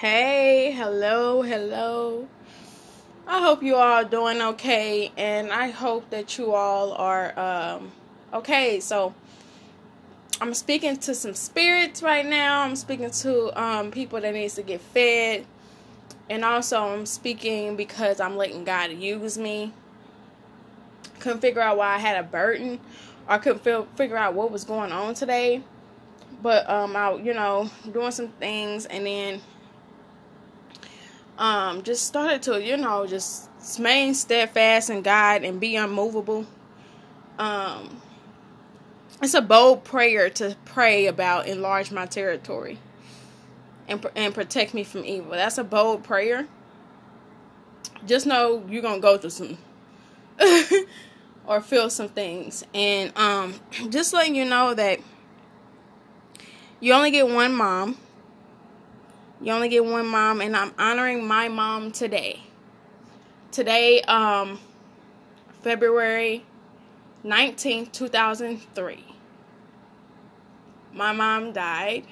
Hey, hello, hello. I hope you all doing okay, and I hope that you all are um, okay. So, I'm speaking to some spirits right now. I'm speaking to um, people that needs to get fed, and also I'm speaking because I'm letting God use me. Couldn't figure out why I had a burden, or I couldn't feel, figure out what was going on today. But um, I, you know, doing some things, and then um, just started to, you know, just remain steadfast in God and be unmovable. Um, it's a bold prayer to pray about enlarge my territory and and protect me from evil. That's a bold prayer. Just know you're gonna go through some or feel some things, and um, just letting you know that you only get one mom you only get one mom, and I'm honoring my mom today. Today, um, February 19th, 2003. My mom died.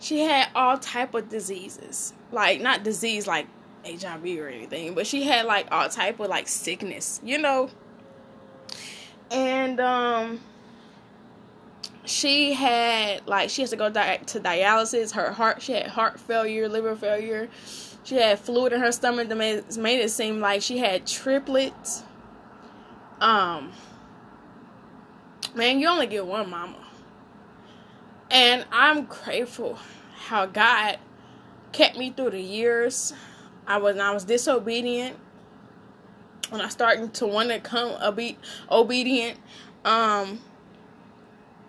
She had all type of diseases. Like not disease like HIV or anything, but she had like all type of like sickness, you know. And um she had like she has to go to dialysis. Her heart, she had heart failure, liver failure. She had fluid in her stomach that made, made it seem like she had triplets. Um, man, you only get one mama, and I'm grateful how God kept me through the years. I was I was disobedient when I started to want to come obe- obedient. Um,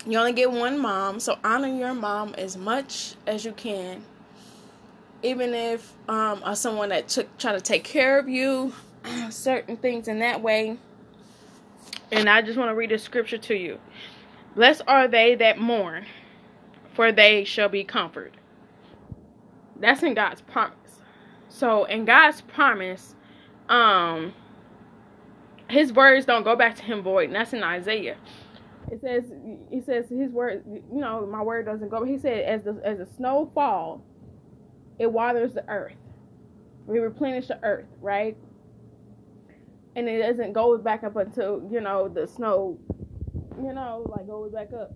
you only get one mom, so honor your mom as much as you can. Even if um, are someone that took try to take care of you, certain things in that way. And I just want to read a scripture to you. Blessed are they that mourn, for they shall be comforted. That's in God's promise. So in God's promise, um, his words don't go back to him void. And that's in Isaiah it says he says his word you know my word doesn't go but he said as the as the snow fall it waters the earth. We replenish the earth right? And it doesn't go back up until you know the snow you know like goes back up.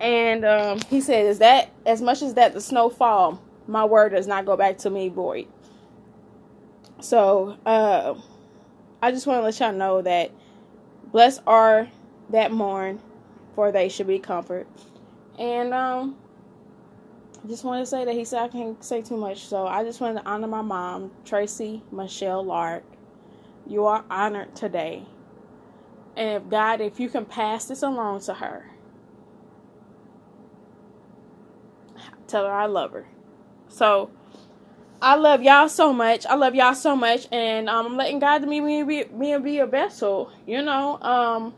And um, he said is that as much as that the snow fall my word does not go back to me void. So uh, i just want to let y'all know that blessed are that mourn for they should be comfort. And um I just want to say that he said I can't say too much, so I just wanted to honor my mom, Tracy Michelle Lark. You are honored today. And if God, if you can pass this along to her, tell her I love her. So I love y'all so much. I love y'all so much, and um, I'm letting God me me be me be a vessel. You know, um,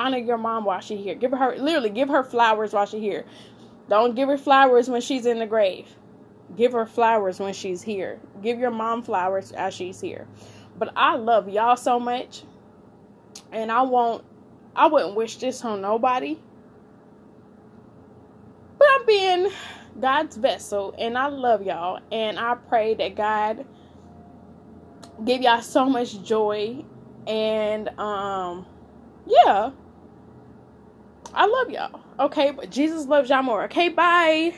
honor your mom while she's here. Give her literally give her flowers while she's here. Don't give her flowers when she's in the grave. Give her flowers when she's here. Give your mom flowers as she's here. But I love y'all so much. And I won't I wouldn't wish this on nobody. But I'm being God's vessel and I love y'all and I pray that God give y'all so much joy and um yeah I love y'all. Okay, but Jesus loves y'all more. Okay, bye.